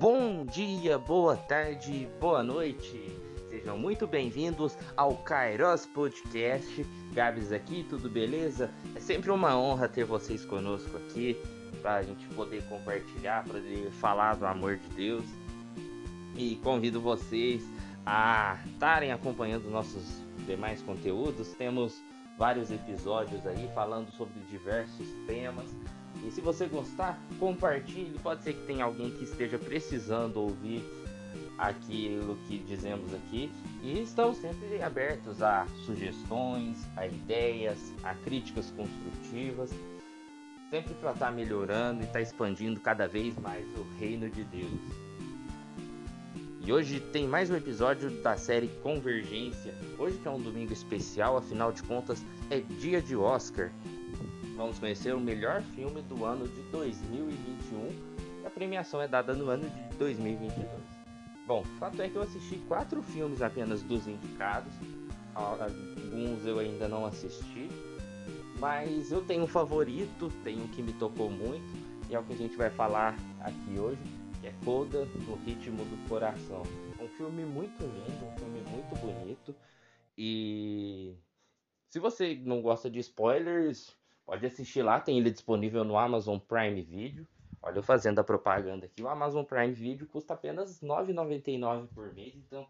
Bom dia, boa tarde, boa noite. Sejam muito bem-vindos ao Kairos Podcast. Gabs aqui, tudo beleza? É sempre uma honra ter vocês conosco aqui para a gente poder compartilhar, poder falar do amor de Deus. E convido vocês a estarem acompanhando nossos demais conteúdos. Temos vários episódios aí falando sobre diversos temas. E se você gostar, compartilhe. Pode ser que tenha alguém que esteja precisando ouvir aquilo que dizemos aqui. E estamos sempre abertos a sugestões, a ideias, a críticas construtivas. Sempre para estar tá melhorando e estar tá expandindo cada vez mais o reino de Deus. E hoje tem mais um episódio da série Convergência. Hoje que é um domingo especial, afinal de contas é dia de Oscar vamos conhecer o melhor filme do ano de 2021. A premiação é dada no ano de 2022. Bom, fato é que eu assisti quatro filmes apenas dos indicados. Alguns eu ainda não assisti. Mas eu tenho um favorito, tenho um que me tocou muito. E é o que a gente vai falar aqui hoje. Que é Coda no Ritmo do Coração. Um filme muito lindo, um filme muito bonito. E se você não gosta de spoilers, Pode assistir lá, tem ele disponível no Amazon Prime Video. Olha, eu fazendo a propaganda aqui, o Amazon Prime Video custa apenas R$ 9,99 por mês, então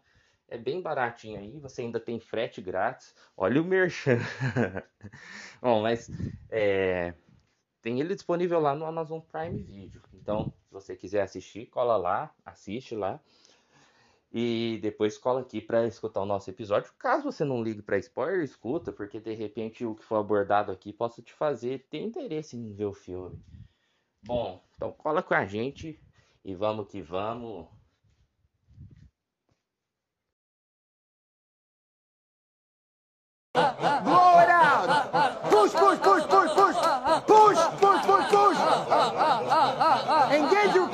é bem baratinho aí, você ainda tem frete grátis. Olha o merchan. Bom, mas é, tem ele disponível lá no Amazon Prime Video. Então, se você quiser assistir, cola lá, assiste lá. E depois cola aqui para escutar o nosso episódio. Caso você não ligue para spoiler, escuta, porque de repente o que foi abordado aqui possa te fazer ter interesse em ver o filme. Bom, então cola com a gente e vamos que vamos. Out! Push, push, push, push, push! Push, push, push, push! Engage your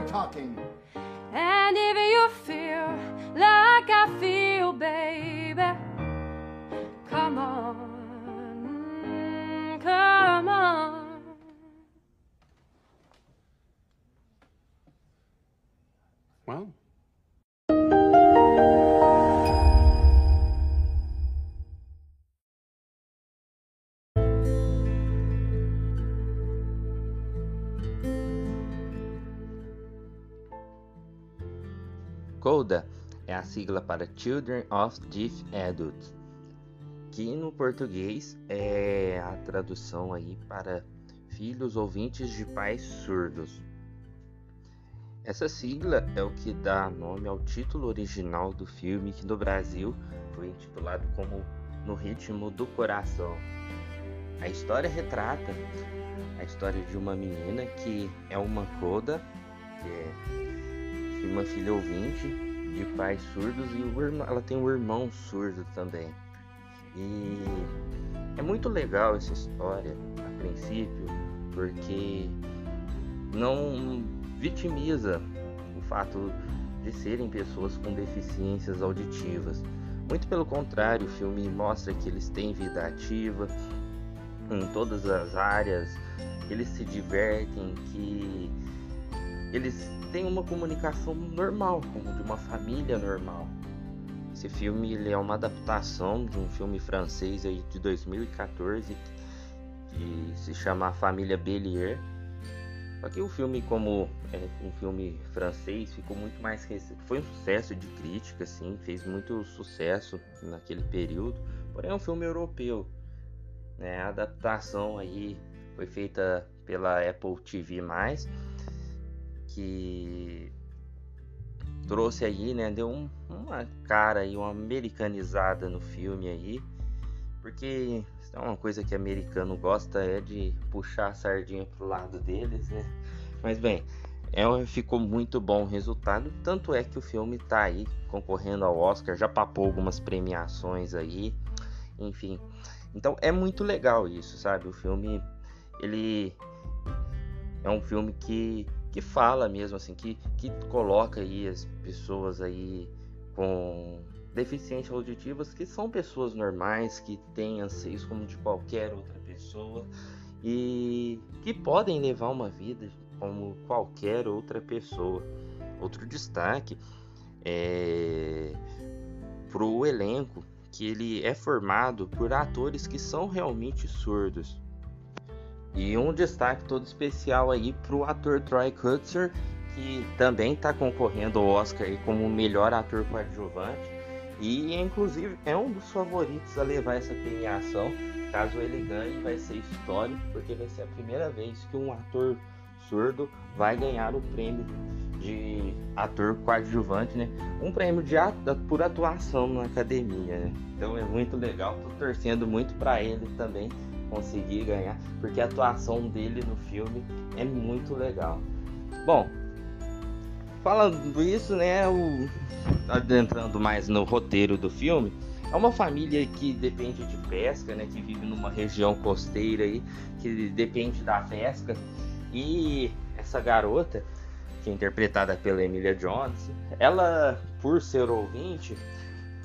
boy talking. And É a sigla para Children of Deaf Adults, que no português é a tradução aí para filhos ouvintes de pais surdos. Essa sigla é o que dá nome ao título original do filme, que no Brasil foi intitulado como No Ritmo do Coração. A história retrata a história de uma menina que é uma coda, que é uma filha ouvinte de pais surdos e irmão, ela tem um irmão surdo também. E é muito legal essa história a princípio, porque não vitimiza o fato de serem pessoas com deficiências auditivas. Muito pelo contrário, o filme mostra que eles têm vida ativa em todas as áreas, eles se divertem, que eles têm uma comunicação normal, como de uma família normal. Esse filme ele é uma adaptação de um filme francês aí de 2014 que se chama Família Bélier. Só que o filme, como é um filme francês, ficou muito mais. Foi um sucesso de crítica, assim, fez muito sucesso naquele período. Porém, é um filme europeu. Né? A adaptação aí foi feita pela Apple TV+, que trouxe aí, né, deu um, uma cara aí, uma americanizada no filme aí, porque é uma coisa que americano gosta é de puxar a sardinha pro lado deles, né? Mas bem, é, ficou muito bom o resultado, tanto é que o filme tá aí concorrendo ao Oscar, já papou algumas premiações aí, enfim. Então é muito legal isso, sabe? O filme ele é um filme que, que fala mesmo, assim, que, que coloca aí as pessoas aí com deficientes auditivas que são pessoas normais, que têm anseios como de qualquer outra pessoa e que podem levar uma vida como qualquer outra pessoa. Outro destaque é o elenco, que ele é formado por atores que são realmente surdos. E um destaque todo especial aí para o ator Troy Kutzer, que também está concorrendo ao Oscar como melhor ator coadjuvante. E inclusive é um dos favoritos a levar essa premiação. Caso ele ganhe, vai ser histórico, porque vai ser a primeira vez que um ator surdo vai ganhar o prêmio de ator coadjuvante, né? Um prêmio de por atuação na academia, né? Então é muito legal, tô torcendo muito para ele também conseguir ganhar, porque a atuação dele no filme é muito legal. Bom, falando isso, né, o, adentrando mais no roteiro do filme, é uma família que depende de pesca, né, que vive numa região costeira aí, que depende da pesca e essa garota, que é interpretada pela Emilia Jones, ela, por ser ouvinte,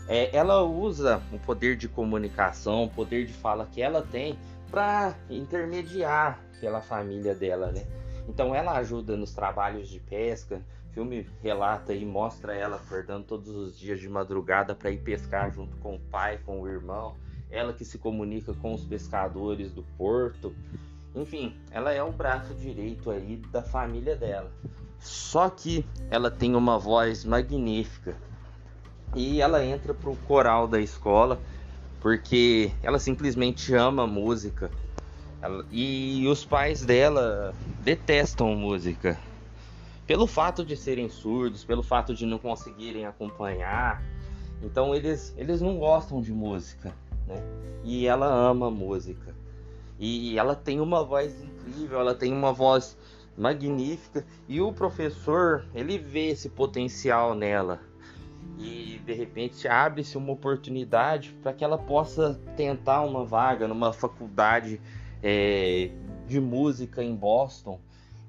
é, ela usa o poder de comunicação, o poder de fala que ela tem para intermediar pela família dela, né? Então ela ajuda nos trabalhos de pesca. O filme relata e mostra ela acordando todos os dias de madrugada para ir pescar junto com o pai, com o irmão. Ela que se comunica com os pescadores do porto. Enfim, ela é o braço direito aí da família dela. Só que ela tem uma voz magnífica. E ela entra pro coral da escola porque ela simplesmente ama música. Ela, e os pais dela detestam música. Pelo fato de serem surdos, pelo fato de não conseguirem acompanhar. Então eles, eles não gostam de música, né? E ela ama música. E ela tem uma voz incrível, ela tem uma voz magnífica e o professor, ele vê esse potencial nela. E de repente abre-se uma oportunidade para que ela possa tentar uma vaga numa faculdade é, de música em Boston.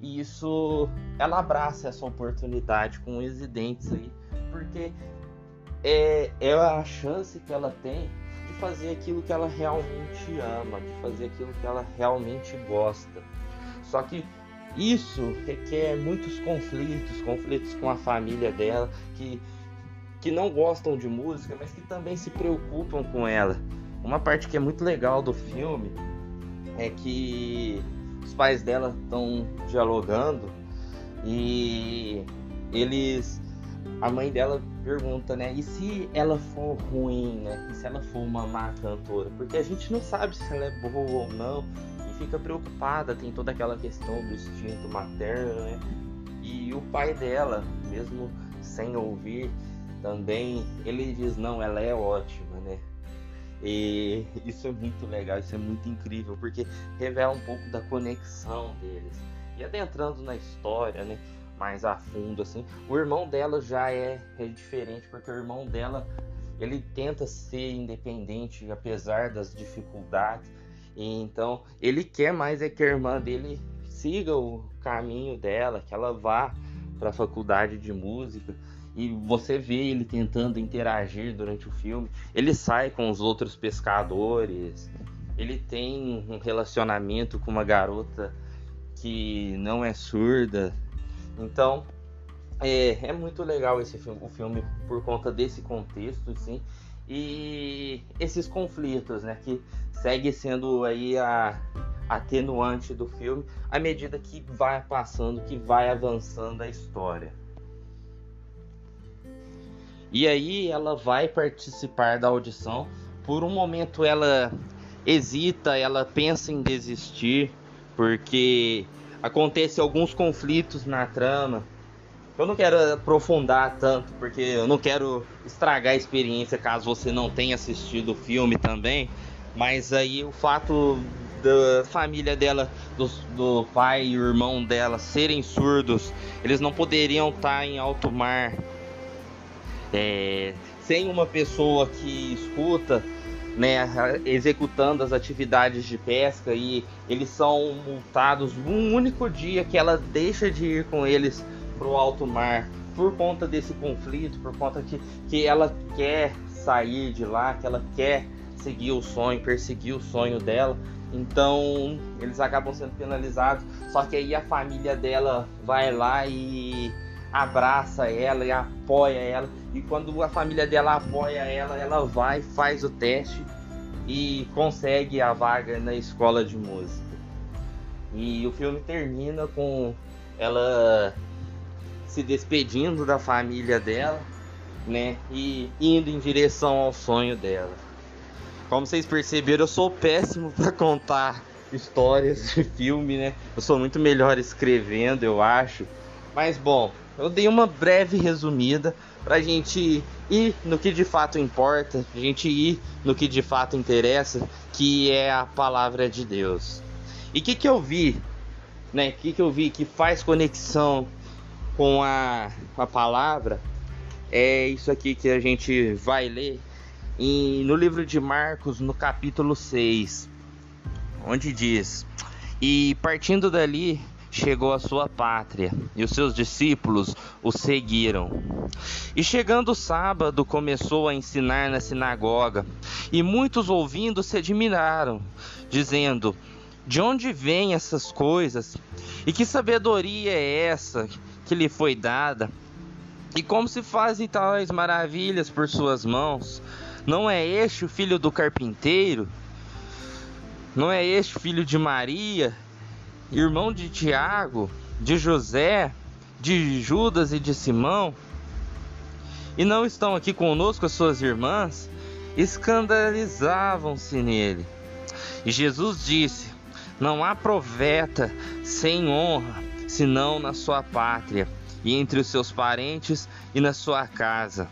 E isso ela abraça essa oportunidade com os dentes aí, porque é, é a chance que ela tem de fazer aquilo que ela realmente ama, de fazer aquilo que ela realmente gosta. Só que isso requer muitos conflitos, conflitos com a família dela, que, que não gostam de música, mas que também se preocupam com ela. Uma parte que é muito legal do filme é que os pais dela estão dialogando e eles a mãe dela pergunta, né? E se ela for ruim, né? E se ela for uma má cantora? Porque a gente não sabe se ela é boa ou não. E fica preocupada, tem toda aquela questão do instinto materno, né? E o pai dela, mesmo sem ouvir, também, ele diz, não, ela é ótima, né? E isso é muito legal, isso é muito incrível, porque revela um pouco da conexão deles. E adentrando na história, né? mais a fundo assim. O irmão dela já é, é diferente porque o irmão dela ele tenta ser independente apesar das dificuldades. E então ele quer mais é que a irmã dele siga o caminho dela, que ela vá para a faculdade de música. E você vê ele tentando interagir durante o filme. Ele sai com os outros pescadores. Ele tem um relacionamento com uma garota que não é surda. Então, é, é muito legal esse filme, o filme por conta desse contexto, sim, e esses conflitos, né, que segue sendo aí a atenuante do filme à medida que vai passando, que vai avançando a história. E aí ela vai participar da audição. Por um momento ela hesita, ela pensa em desistir, porque acontece alguns conflitos na trama. Eu não quero aprofundar tanto, porque eu não quero estragar a experiência caso você não tenha assistido o filme também. Mas aí o fato da família dela, do, do pai e irmão dela serem surdos, eles não poderiam estar em alto mar é, sem uma pessoa que escuta né, executando as atividades de pesca e eles são multados um único dia que ela deixa de ir com eles para o alto mar por conta desse conflito, por conta que, que ela quer sair de lá, que ela quer seguir o sonho, perseguir o sonho dela. Então eles acabam sendo penalizados. Só que aí a família dela vai lá e abraça ela e apoia ela. E quando a família dela apoia ela, ela vai, faz o teste e consegue a vaga na escola de música. E o filme termina com ela se despedindo da família dela, né? E indo em direção ao sonho dela. Como vocês perceberam, eu sou péssimo para contar histórias de filme, né? Eu sou muito melhor escrevendo, eu acho. Mas bom, eu dei uma breve resumida pra gente ir no que de fato importa, a gente ir no que de fato interessa, que é a palavra de Deus. E o que, que eu vi, né? O que, que eu vi que faz conexão com a, a palavra é isso aqui que a gente vai ler em, no livro de Marcos, no capítulo 6, onde diz: E partindo dali, chegou à sua pátria, e os seus discípulos o seguiram. E chegando o sábado, começou a ensinar na sinagoga, e muitos ouvindo se admiraram, dizendo: De onde vêm essas coisas? E que sabedoria é essa que lhe foi dada? E como se fazem tais maravilhas por suas mãos? Não é este o filho do carpinteiro? Não é este filho de Maria? Irmão de Tiago, de José, de Judas e de Simão, e não estão aqui conosco as suas irmãs, escandalizavam-se nele. E Jesus disse: Não há profeta sem honra, senão na sua pátria, e entre os seus parentes e na sua casa.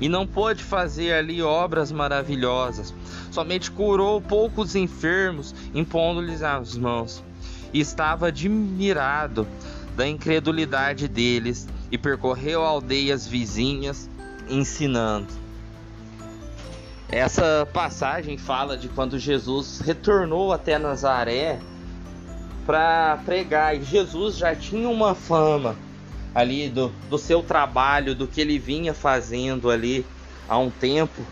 E não pôde fazer ali obras maravilhosas, somente curou poucos enfermos, impondo-lhes as mãos e estava admirado da incredulidade deles e percorreu aldeias vizinhas ensinando. Essa passagem fala de quando Jesus retornou até Nazaré para pregar e Jesus já tinha uma fama ali do, do seu trabalho, do que ele vinha fazendo ali há um tempo.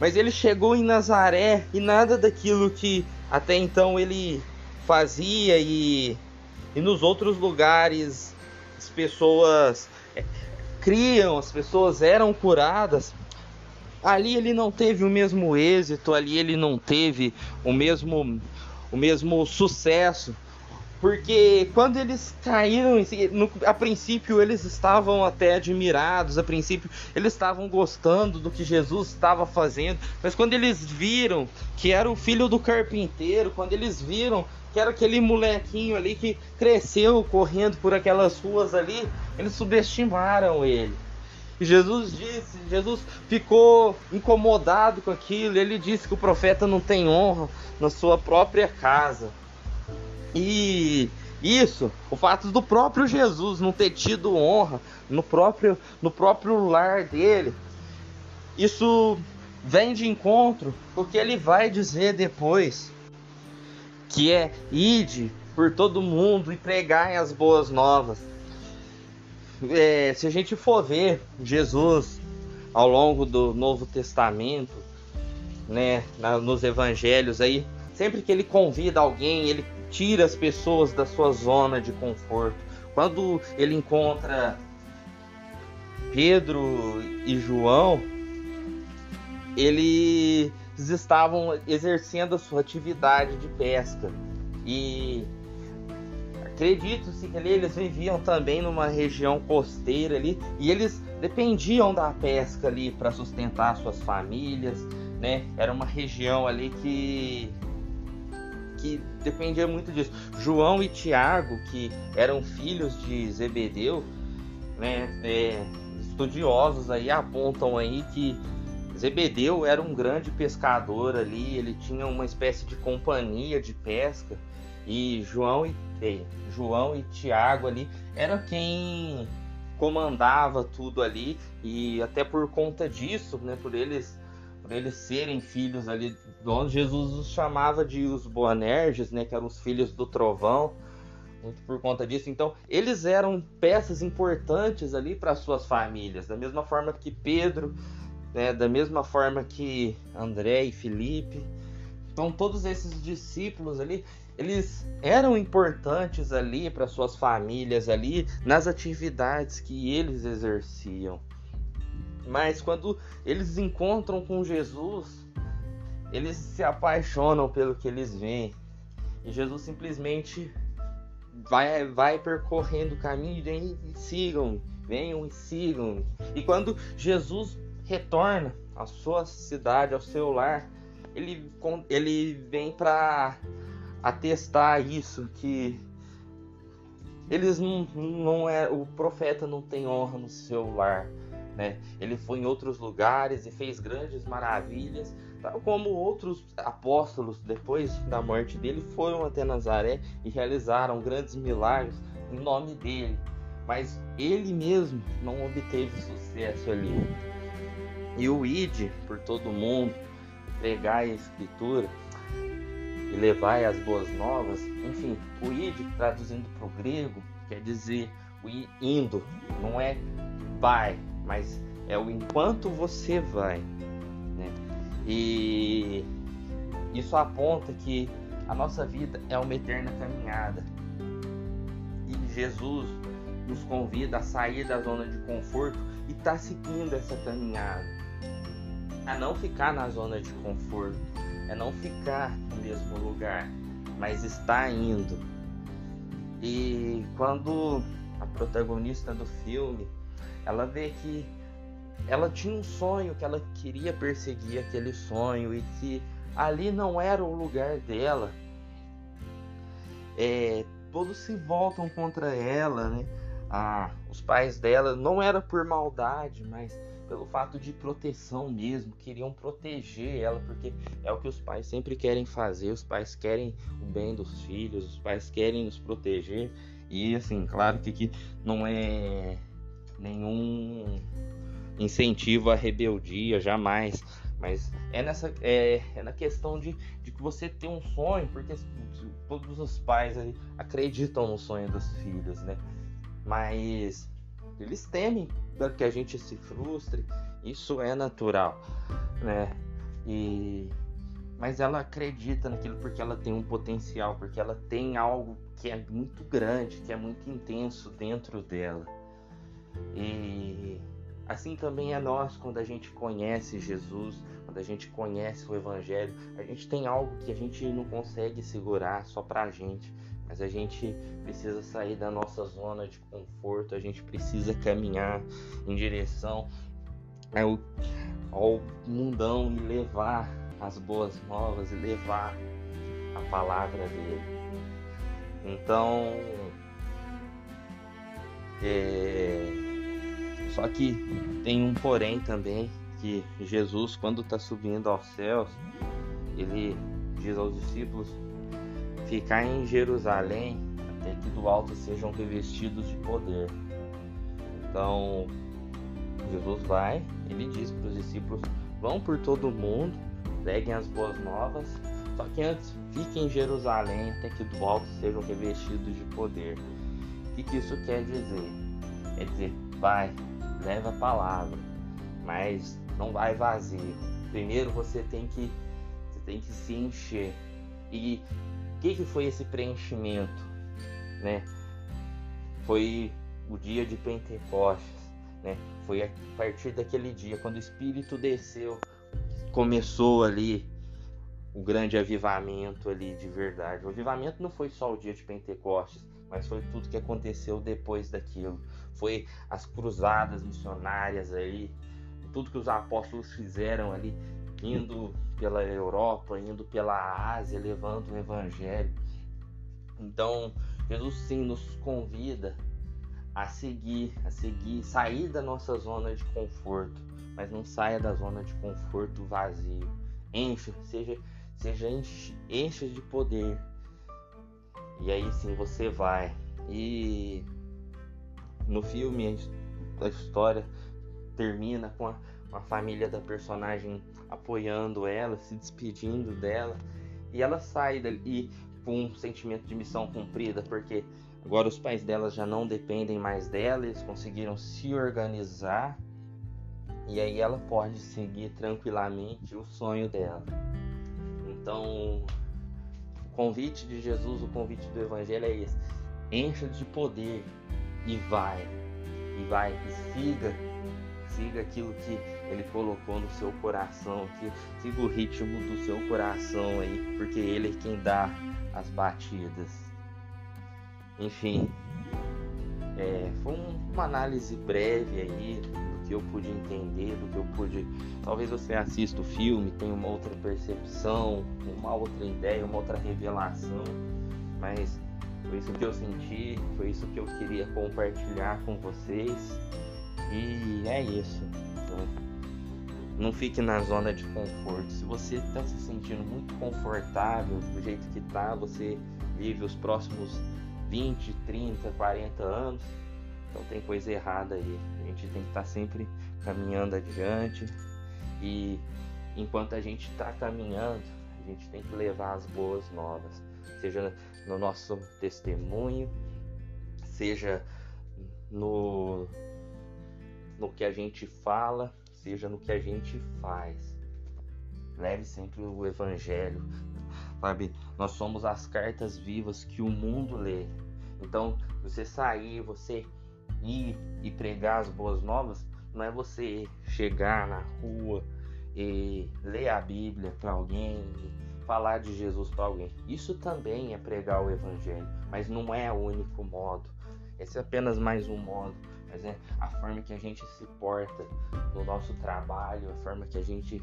Mas ele chegou em Nazaré e nada daquilo que até então ele fazia e, e nos outros lugares as pessoas é, criam, as pessoas eram curadas. Ali ele não teve o mesmo êxito, ali ele não teve o mesmo o mesmo sucesso. Porque quando eles caíram, no, a princípio eles estavam até admirados, a princípio eles estavam gostando do que Jesus estava fazendo, mas quando eles viram que era o filho do carpinteiro, quando eles viram que era aquele molequinho ali que cresceu correndo por aquelas ruas ali, eles subestimaram ele. E Jesus disse, Jesus ficou incomodado com aquilo, ele disse que o profeta não tem honra na sua própria casa. E isso, o fato do próprio Jesus não ter tido honra no próprio, no próprio lar dele, isso vem de encontro porque ele vai dizer depois que é ide por todo mundo e pregai as boas novas. É, se a gente for ver Jesus ao longo do Novo Testamento, né, nos Evangelhos aí, sempre que ele convida alguém, ele tira as pessoas da sua zona de conforto. Quando ele encontra Pedro e João, ele estavam exercendo a sua atividade de pesca. E acredito-se que eles viviam também numa região costeira ali e eles dependiam da pesca ali para sustentar suas famílias, né? Era uma região ali que que dependia muito disso. João e Tiago, que eram filhos de Zebedeu, né? É, estudiosos aí apontam aí que Zebedeu era um grande pescador ali, ele tinha uma espécie de companhia de pesca e João e João e Tiago ali era quem comandava tudo ali e até por conta disso, né, por eles por eles serem filhos ali, onde Jesus os chamava de os Boanerges, né, que eram os filhos do trovão, muito por conta disso. Então, eles eram peças importantes ali para suas famílias, da mesma forma que Pedro, né, da mesma forma que André e Felipe. Então, todos esses discípulos ali, eles eram importantes ali para suas famílias ali nas atividades que eles exerciam. Mas quando eles encontram com Jesus, eles se apaixonam pelo que eles veem. E Jesus simplesmente vai, vai percorrendo o caminho e sigam, venham e sigam. E quando Jesus retorna à sua cidade, ao seu lar, ele, ele vem para atestar isso que eles não, não é o profeta não tem honra no seu lar, né? Ele foi em outros lugares e fez grandes maravilhas, tal como outros apóstolos depois da morte dele foram até Nazaré e realizaram grandes milagres em nome dele, mas ele mesmo não obteve sucesso ali. E o id por todo mundo, pregar a escritura e levar as boas novas, enfim, o id traduzindo para o grego quer dizer o indo, não é vai, mas é o enquanto você vai. Né? E isso aponta que a nossa vida é uma eterna caminhada. E Jesus nos convida a sair da zona de conforto e estar tá seguindo essa caminhada. A não ficar na zona de conforto, é não ficar no mesmo lugar, mas estar indo. E quando a protagonista do filme ela vê que ela tinha um sonho, que ela queria perseguir aquele sonho e que ali não era o lugar dela. É, todos se voltam contra ela, né? Ah, os pais dela não era por maldade, mas pelo fato de proteção mesmo, queriam proteger ela, porque é o que os pais sempre querem fazer, os pais querem o bem dos filhos, os pais querem nos proteger. E assim, claro que, que não é nenhum incentivo à rebeldia, jamais. Mas é nessa é, é na questão de, de que você tem um sonho, porque todos os pais acreditam no sonho dos filhos, né? Mas eles temem que a gente se frustre, isso é natural, né? E mas ela acredita naquilo porque ela tem um potencial, porque ela tem algo que é muito grande, que é muito intenso dentro dela. E assim também é nós quando a gente conhece Jesus, quando a gente conhece o Evangelho, a gente tem algo que a gente não consegue segurar só pra gente, mas a gente precisa sair da nossa zona de conforto, a gente precisa caminhar em direção ao, ao mundão e levar as boas novas e levar a palavra dele. Então, é... Só que tem um porém também que Jesus, quando está subindo aos céus, ele diz aos discípulos ficar em Jerusalém até que do alto sejam revestidos de poder. Então Jesus vai, ele diz para os discípulos: vão por todo mundo, preguem as boas novas, só que antes fiquem em Jerusalém até que do alto sejam revestidos de poder. O que, que isso quer dizer? Quer dizer, vai, leva a palavra, mas não vai vazio. Primeiro você tem que você tem que se encher. E que, que foi esse preenchimento, né? Foi o dia de Pentecostes, né? Foi a partir daquele dia quando o Espírito desceu, começou ali o grande avivamento ali de verdade. O avivamento não foi só o dia de Pentecostes, mas foi tudo que aconteceu depois daquilo. Foi as cruzadas missionárias aí, tudo que os apóstolos fizeram ali, indo pela Europa, indo pela Ásia, levando o evangelho. Então, Jesus sim nos convida a seguir, a seguir, sair da nossa zona de conforto, mas não saia da zona de conforto vazio. Encha, seja seja enche, enche de poder. E aí sim você vai. E no filme a história termina com a, a família da personagem apoiando ela, se despedindo dela. E ela sai dali com um sentimento de missão cumprida, porque agora os pais dela já não dependem mais dela, eles conseguiram se organizar. E aí ela pode seguir tranquilamente o sonho dela. Então, o convite de Jesus, o convite do Evangelho é esse: encha de poder e vai, e vai, e siga, siga aquilo que Ele colocou no seu coração, que siga o ritmo do seu coração aí, porque Ele é quem dá as batidas. Enfim, é, foi uma análise breve aí do que eu pude entender, do que eu pude. Talvez você assista o filme, tenha uma outra percepção, uma outra ideia, uma outra revelação, mas foi isso que eu senti, foi isso que eu queria compartilhar com vocês. E é isso. Não fique na zona de conforto. Se você está se sentindo muito confortável do jeito que está, você vive os próximos 20, 30, 40 anos, então tem coisa errada aí. A gente tem que estar tá sempre caminhando adiante e enquanto a gente está caminhando, a gente tem que levar as boas novas, seja no nosso testemunho, seja no, no que a gente fala, seja no que a gente faz. Leve sempre o Evangelho, sabe? Nós somos as cartas vivas que o mundo lê. Então, você sair, você ir e pregar as boas novas, não é você chegar na rua e ler a Bíblia para alguém, falar de Jesus para alguém. Isso também é pregar o Evangelho, mas não é o único modo. Esse é apenas mais um modo, mas é a forma que a gente se porta no nosso trabalho, a forma que a gente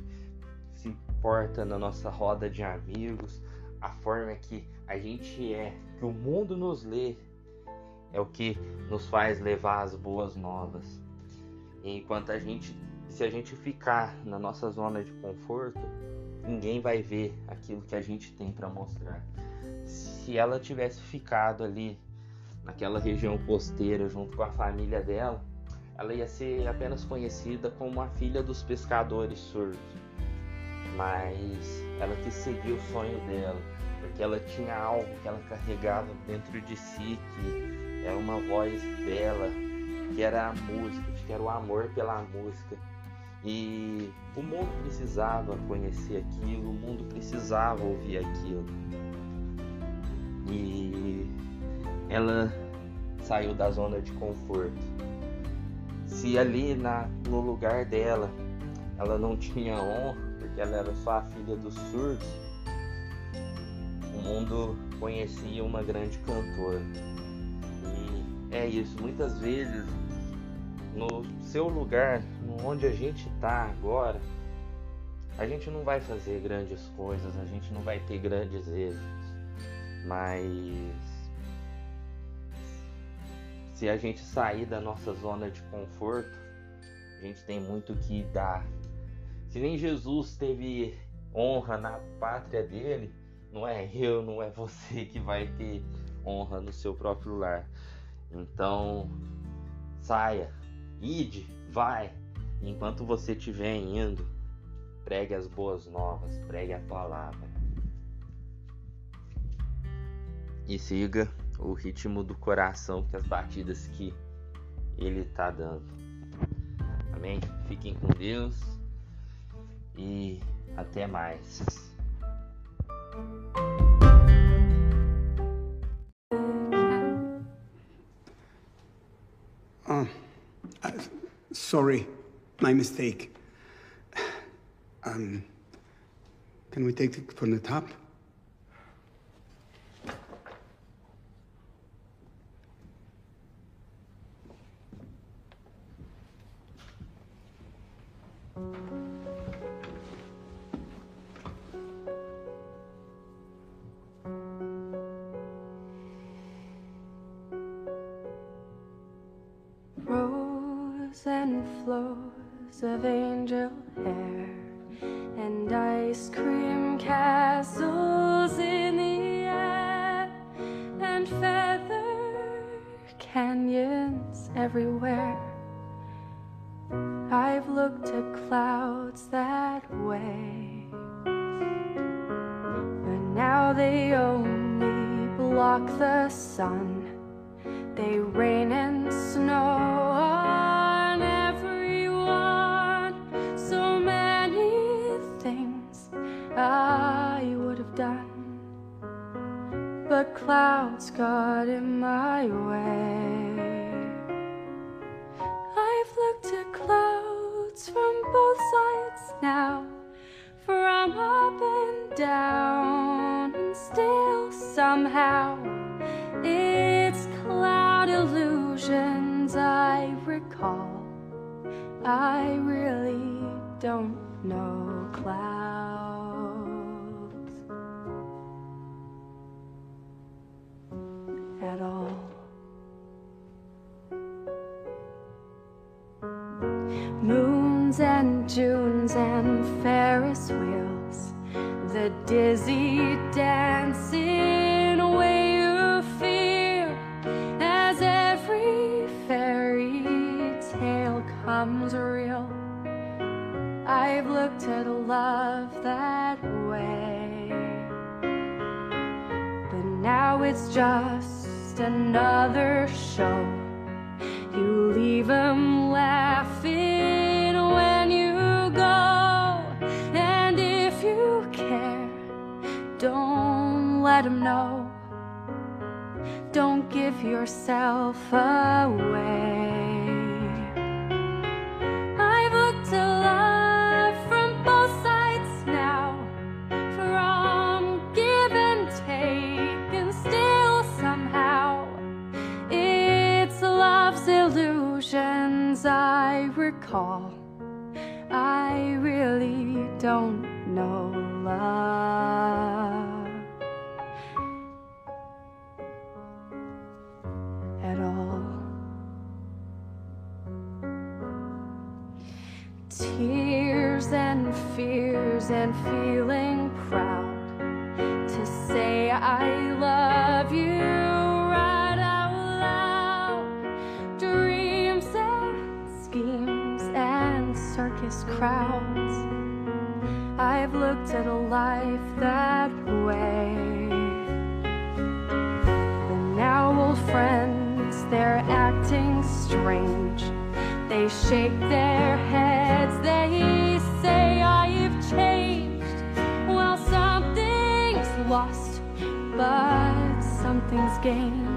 se porta na nossa roda de amigos, a forma que a gente é, que o mundo nos lê, é o que nos faz levar as boas novas. E enquanto a gente, se a gente ficar na nossa zona de conforto, ninguém vai ver aquilo que a gente tem para mostrar. Se ela tivesse ficado ali naquela região costeira junto com a família dela, ela ia ser apenas conhecida como a filha dos pescadores surdos. Mas ela quis seguir o sonho dela, porque ela tinha algo que ela carregava dentro de si que era uma voz dela, que era a música, que era o amor pela música. E o mundo precisava conhecer aquilo, o mundo precisava ouvir aquilo. E ela saiu da zona de conforto. Se ali na, no lugar dela ela não tinha honra, porque ela era só a filha dos surdos, o mundo conhecia uma grande cantora é isso. Muitas vezes, no seu lugar, onde a gente está agora, a gente não vai fazer grandes coisas, a gente não vai ter grandes êxitos, mas se a gente sair da nossa zona de conforto, a gente tem muito que dar. Se nem Jesus teve honra na pátria dele, não é eu, não é você que vai ter honra no seu próprio lar. Então, saia, ide, vai. Enquanto você estiver indo, pregue as boas novas, pregue a palavra. E siga o ritmo do coração, que as batidas que ele está dando. Amém? Fiquem com Deus e até mais. Sorry, my mistake. Um, can we take it from the top? The sun. They rain and snow on everyone. So many things I would have done. But clouds got in my way. I've looked at clouds from both sides now, from up and down, and still somehow it's cloud illusions I recall. I really don't know clouds at all. Moons and Junes and Ferris wheels, the dizzy dancing At love that way, but now it's just another show. You leave 'em laughing when you go. And if you care, don't let 'em know. Don't give yourself away. I. I really don't know love at all. Tears and fears and feeling lost, but something's gained.